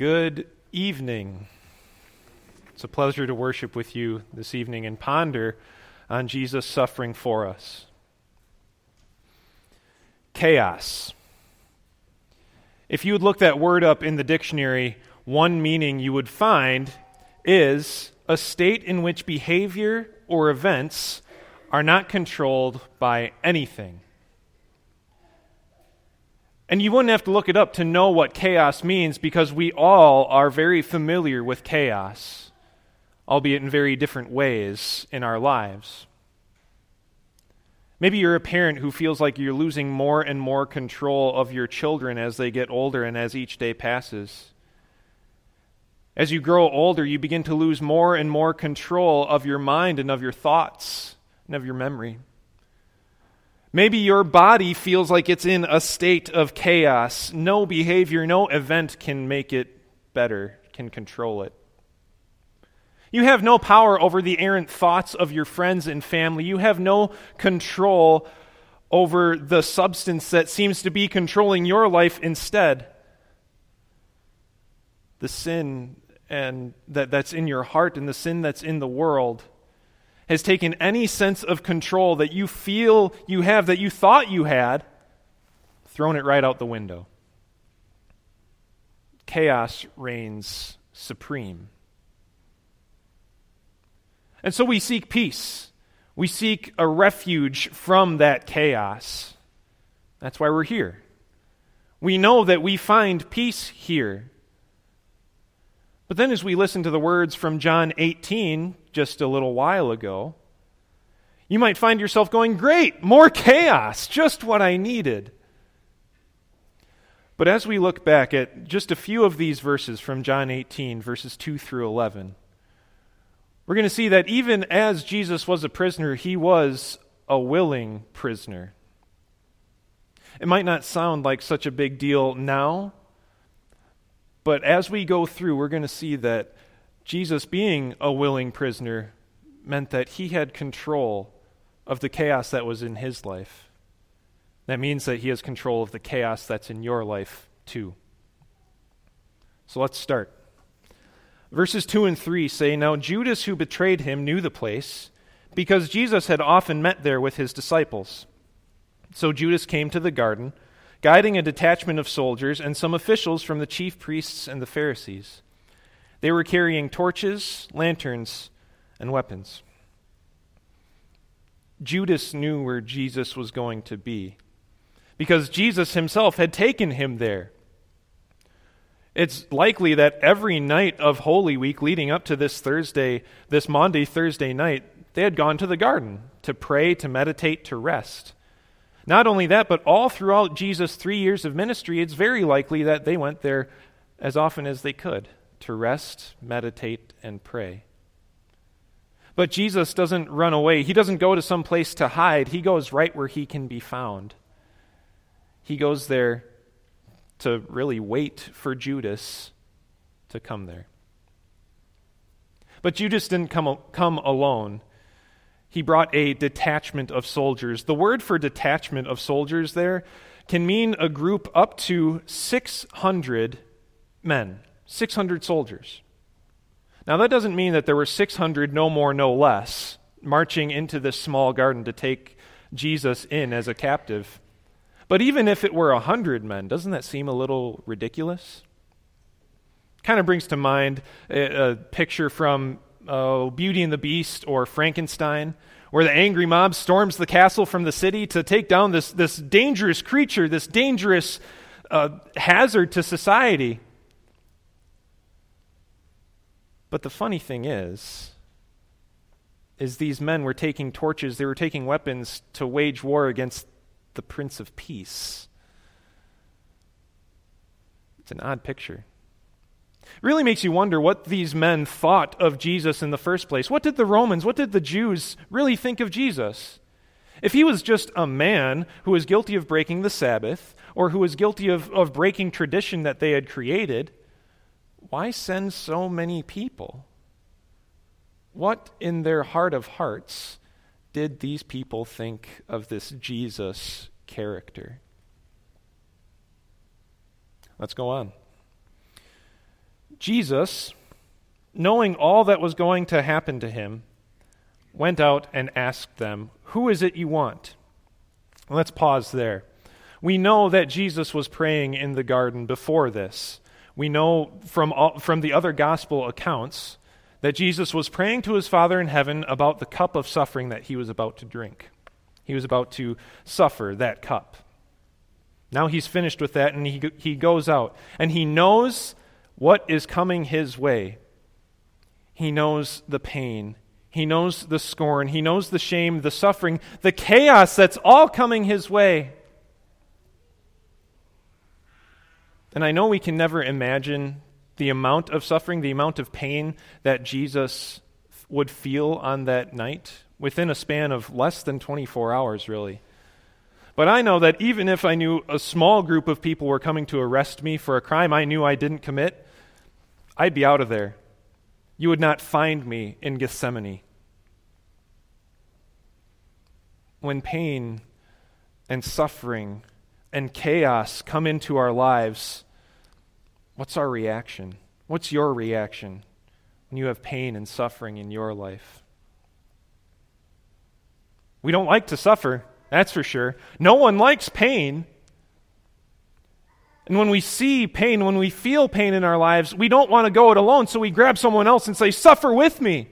Good evening. It's a pleasure to worship with you this evening and ponder on Jesus' suffering for us. Chaos. If you would look that word up in the dictionary, one meaning you would find is a state in which behavior or events are not controlled by anything. And you wouldn't have to look it up to know what chaos means because we all are very familiar with chaos, albeit in very different ways in our lives. Maybe you're a parent who feels like you're losing more and more control of your children as they get older and as each day passes. As you grow older, you begin to lose more and more control of your mind and of your thoughts and of your memory. Maybe your body feels like it's in a state of chaos. No behavior, no event can make it better, can control it. You have no power over the errant thoughts of your friends and family. You have no control over the substance that seems to be controlling your life instead. The sin and that, that's in your heart and the sin that's in the world has taken any sense of control that you feel you have, that you thought you had, thrown it right out the window. Chaos reigns supreme. And so we seek peace. We seek a refuge from that chaos. That's why we're here. We know that we find peace here. But then, as we listen to the words from John 18, just a little while ago, you might find yourself going, Great, more chaos, just what I needed. But as we look back at just a few of these verses from John 18, verses 2 through 11, we're going to see that even as Jesus was a prisoner, he was a willing prisoner. It might not sound like such a big deal now, but as we go through, we're going to see that Jesus, being a willing prisoner, meant that he had control of the chaos that was in his life. That means that he has control of the chaos that's in your life, too. So let's start. Verses 2 and 3 say Now Judas, who betrayed him, knew the place, because Jesus had often met there with his disciples. So Judas came to the garden, guiding a detachment of soldiers and some officials from the chief priests and the Pharisees. They were carrying torches, lanterns, and weapons. Judas knew where Jesus was going to be because Jesus himself had taken him there. It's likely that every night of Holy Week leading up to this Thursday, this Maundy Thursday night, they had gone to the garden to pray, to meditate, to rest. Not only that, but all throughout Jesus' three years of ministry, it's very likely that they went there as often as they could to rest, meditate, and pray. But Jesus doesn't run away. He doesn't go to some place to hide. He goes right where he can be found. He goes there to really wait for Judas to come there. But Judas didn't come, come alone. He brought a detachment of soldiers. The word for detachment of soldiers there can mean a group up to 600 men. 600 soldiers. Now, that doesn't mean that there were 600, no more, no less, marching into this small garden to take Jesus in as a captive. But even if it were 100 men, doesn't that seem a little ridiculous? Kind of brings to mind a, a picture from uh, Beauty and the Beast or Frankenstein, where the angry mob storms the castle from the city to take down this, this dangerous creature, this dangerous uh, hazard to society. But the funny thing is, is these men were taking torches, they were taking weapons to wage war against the Prince of Peace. It's an odd picture. Really makes you wonder what these men thought of Jesus in the first place. What did the Romans, what did the Jews really think of Jesus? If he was just a man who was guilty of breaking the Sabbath, or who was guilty of, of breaking tradition that they had created, why send so many people? What in their heart of hearts did these people think of this Jesus character? Let's go on. Jesus, knowing all that was going to happen to him, went out and asked them, Who is it you want? Let's pause there. We know that Jesus was praying in the garden before this. We know from, all, from the other gospel accounts that Jesus was praying to his Father in heaven about the cup of suffering that he was about to drink. He was about to suffer that cup. Now he's finished with that and he, he goes out and he knows what is coming his way. He knows the pain. He knows the scorn. He knows the shame, the suffering, the chaos that's all coming his way. And I know we can never imagine the amount of suffering, the amount of pain that Jesus would feel on that night within a span of less than 24 hours, really. But I know that even if I knew a small group of people were coming to arrest me for a crime I knew I didn't commit, I'd be out of there. You would not find me in Gethsemane. When pain and suffering and chaos come into our lives, what's our reaction? What's your reaction when you have pain and suffering in your life? We don't like to suffer, that's for sure. No one likes pain. And when we see pain, when we feel pain in our lives, we don't want to go it alone, so we grab someone else and say, Suffer with me.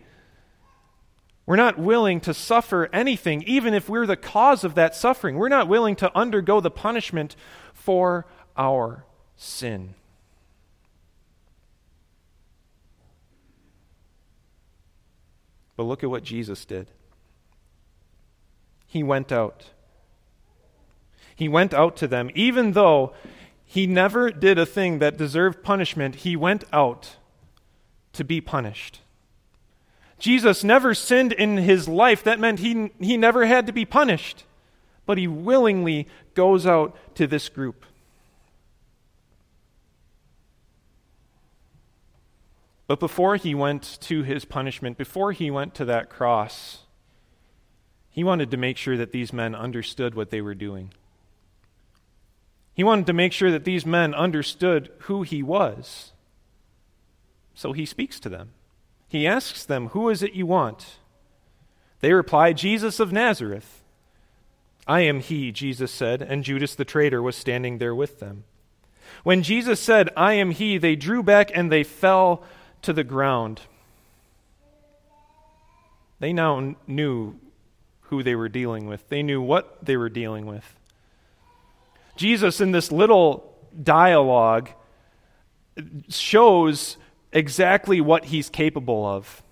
We're not willing to suffer anything, even if we're the cause of that suffering. We're not willing to undergo the punishment for our sin. But look at what Jesus did. He went out. He went out to them, even though he never did a thing that deserved punishment, he went out to be punished. Jesus never sinned in his life. That meant he, he never had to be punished. But he willingly goes out to this group. But before he went to his punishment, before he went to that cross, he wanted to make sure that these men understood what they were doing. He wanted to make sure that these men understood who he was. So he speaks to them. He asks them, Who is it you want? They reply, Jesus of Nazareth. I am he, Jesus said, and Judas the traitor was standing there with them. When Jesus said, I am he, they drew back and they fell to the ground. They now knew who they were dealing with, they knew what they were dealing with. Jesus, in this little dialogue, shows exactly what he's capable of.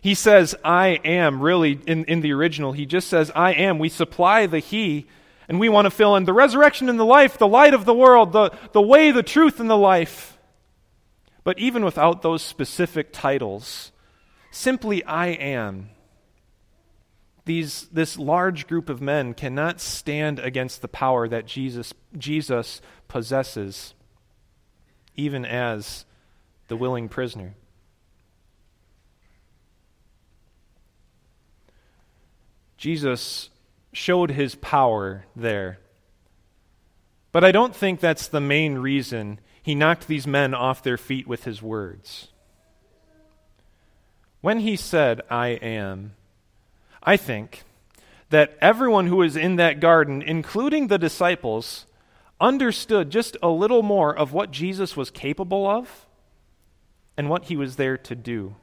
He says, I am, really, in, in the original, he just says, I am. We supply the he, and we want to fill in the resurrection and the life, the light of the world, the, the way, the truth, and the life. But even without those specific titles, simply I am, these, this large group of men cannot stand against the power that Jesus, Jesus possesses, even as the willing prisoner. Jesus showed his power there. But I don't think that's the main reason he knocked these men off their feet with his words. When he said, I am, I think that everyone who was in that garden, including the disciples, understood just a little more of what Jesus was capable of and what he was there to do.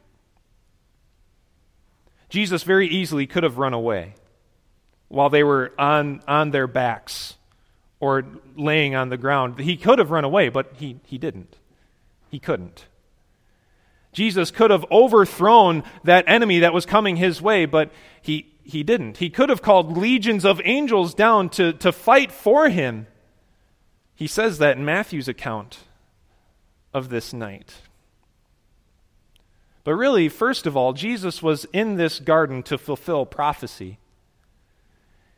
Jesus very easily could have run away while they were on, on their backs or laying on the ground. He could have run away, but he, he didn't. He couldn't. Jesus could have overthrown that enemy that was coming his way, but he, he didn't. He could have called legions of angels down to, to fight for him. He says that in Matthew's account of this night. But really, first of all, Jesus was in this garden to fulfill prophecy.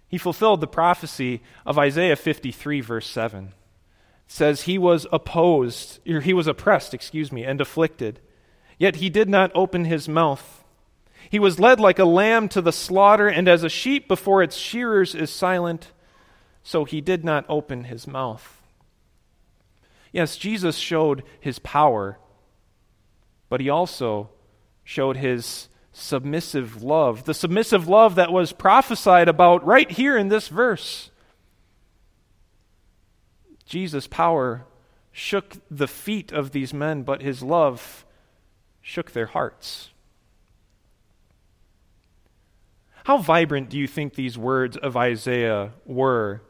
He fulfilled the prophecy of Isaiah 53, verse 7. It says, He was opposed, or he was oppressed, excuse me, and afflicted Yet he did not open his mouth. He was led like a lamb to the slaughter, and as a sheep before its shearers is silent, so he did not open his mouth. Yes, Jesus showed his power but he also showed his submissive love, the submissive love that was prophesied about right here in this verse. Jesus' power shook the feet of these men, but his love shook their hearts. How vibrant do you think these words of Isaiah were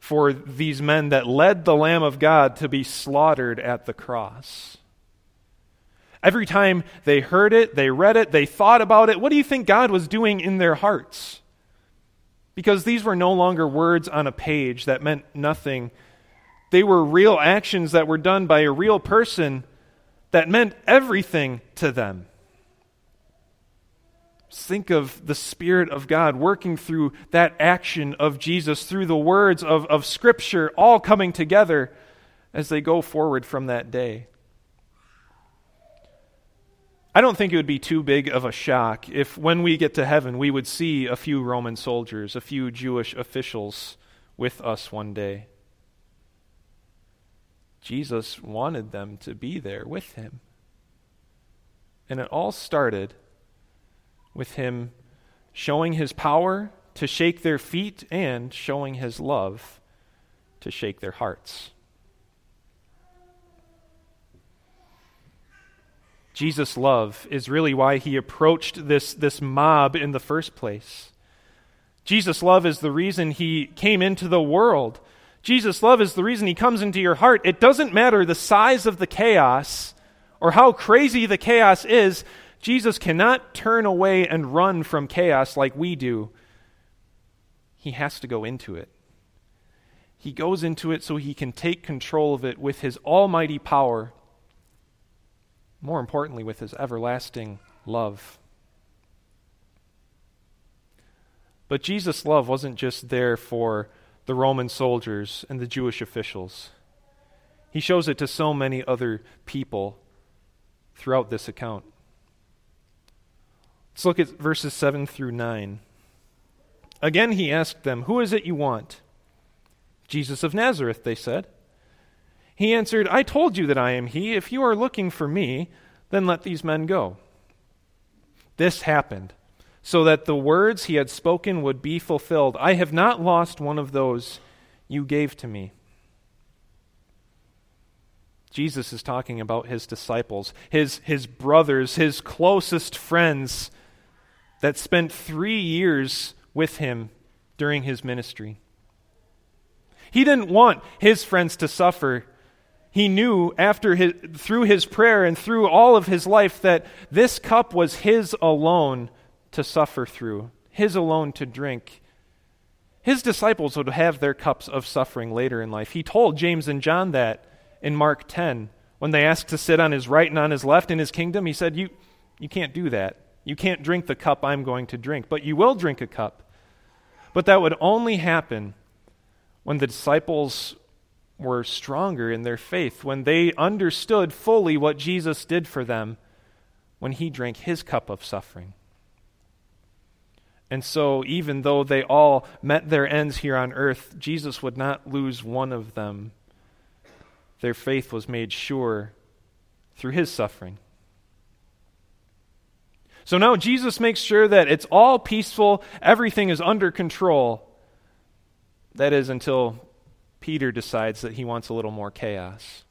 for these men that led the Lamb of God to be slaughtered at the cross? Every time they heard it, they read it, they thought about it, what do you think God was doing in their hearts? Because these were no longer words on a page that meant nothing. They were real actions that were done by a real person that meant everything to them. Think of the Spirit of God working through that action of Jesus, through the words of, of Scripture, all coming together as they go forward from that day. I don't think it would be too big of a shock if, when we get to heaven, we would see a few Roman soldiers, a few Jewish officials with us one day. Jesus wanted them to be there with him. And it all started with him showing his power to shake their feet and showing his love to shake their hearts. Jesus' love is really why he approached this, this mob in the first place. Jesus' love is the reason he came into the world. Jesus' love is the reason he comes into your heart. It doesn't matter the size of the chaos or how crazy the chaos is, Jesus cannot turn away and run from chaos like we do. He has to go into it. He goes into it so he can take control of it with his almighty power more importantly, with his everlasting love. But Jesus' love wasn't just there for the Roman soldiers and the Jewish officials. He shows it to so many other people throughout this account. Let's look at verses 7 through 9. Again, he asked them, Who is it you want? Jesus of Nazareth, they said. He answered, I told you that I am he. If you are looking for me, then let these men go. This happened so that the words he had spoken would be fulfilled. I have not lost one of those you gave to me. Jesus is talking about his disciples, his, his brothers, his closest friends that spent three years with him during his ministry. He didn't want his friends to suffer he knew after his, through his prayer and through all of his life that this cup was his alone to suffer through, his alone to drink. His disciples would have their cups of suffering later in life. He told James and John that in Mark 10 when they asked to sit on his right and on his left in his kingdom. He said, You, you can't do that. You can't drink the cup I'm going to drink, but you will drink a cup. But that would only happen when the disciples were stronger in their faith, when they understood fully what Jesus did for them when he drank his cup of suffering. And so, even though they all met their ends here on earth, Jesus would not lose one of them. Their faith was made sure through his suffering. So now Jesus makes sure that it's all peaceful, everything is under control. That is until Peter decides that he wants a little more chaos.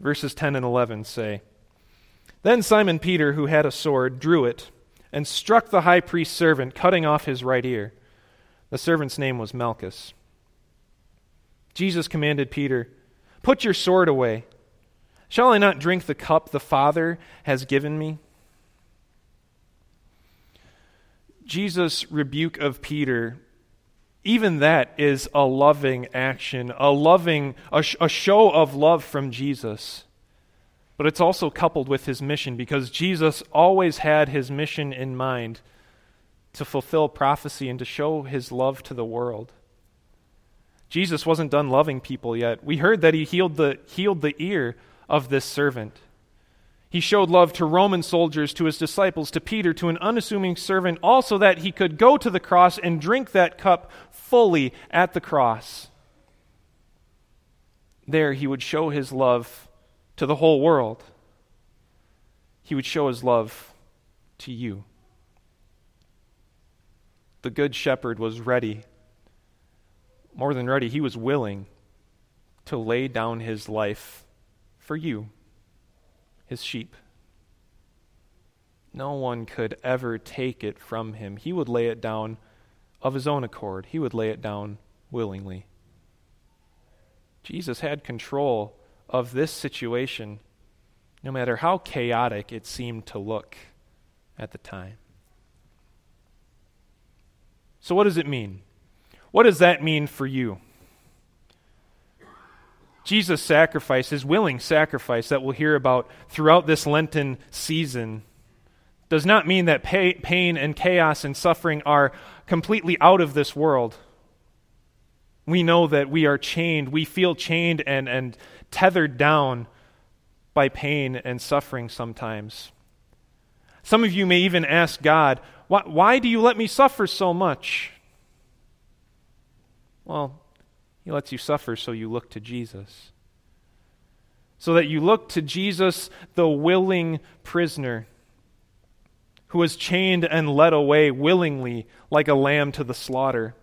Verses 10 and 11 say Then Simon Peter, who had a sword, drew it and struck the high priest's servant, cutting off his right ear. The servant's name was Malchus. Jesus commanded Peter, Put your sword away. Shall I not drink the cup the Father has given me? Jesus' rebuke of Peter even that is a loving action, a loving, a, sh- a show of love from Jesus. But it's also coupled with his mission because Jesus always had his mission in mind to fulfill prophecy and to show his love to the world. Jesus wasn't done loving people yet. We heard that he healed the, healed the ear of this servant. He showed love to Roman soldiers, to his disciples, to Peter, to an unassuming servant, also that he could go to the cross and drink that cup fully at the cross. There he would show his love to the whole world. he would show his love to you. The Good Shepherd was ready, more than ready, he was willing to lay down his life for you, his sheep. No one could ever take it from him. He would lay it down of his own accord, he would lay it down willingly. Jesus had control of this situation, no matter how chaotic it seemed to look at the time. So, what does it mean? What does that mean for you? Jesus' sacrifice, his willing sacrifice that we'll hear about throughout this Lenten season, does not mean that pain and chaos and suffering are completely out of this world. We know that we are chained, we feel chained and, and tethered down by pain and suffering sometimes. Some of you may even ask God, why, why do you let me suffer so much? Well, He lets you suffer so you look to Jesus. So that you look to Jesus, the willing prisoner who was chained and led away willingly like a lamb to the slaughter.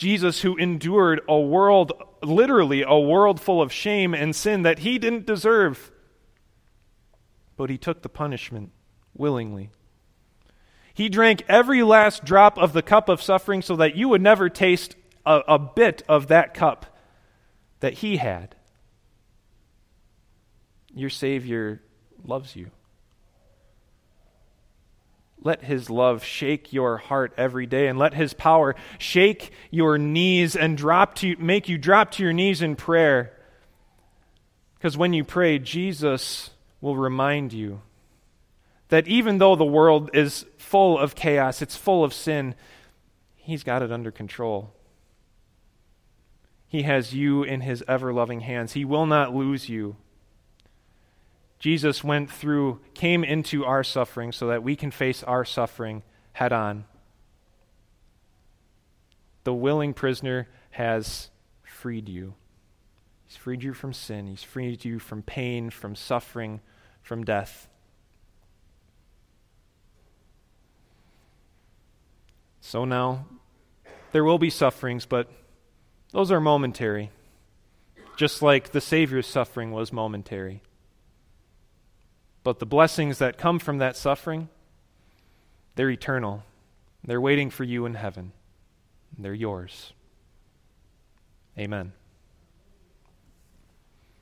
Jesus, who endured a world, literally a world full of shame and sin that he didn't deserve, but he took the punishment willingly. He drank every last drop of the cup of suffering so that you would never taste a, a bit of that cup that he had. Your Savior loves you. Let his love shake your heart every day and let his power shake your knees and drop to make you drop to your knees in prayer. Because when you pray, Jesus will remind you that even though the world is full of chaos, it's full of sin, he's got it under control. He has you in his ever loving hands. He will not lose you. Jesus went through, came into our suffering so that we can face our suffering head on. The willing prisoner has freed you. He's freed you from sin. He's freed you from pain, from suffering, from death. So now, there will be sufferings, but those are momentary, just like the Savior's suffering was momentary. But the blessings that come from that suffering, they're eternal. They're waiting for you in heaven. They're yours. Amen.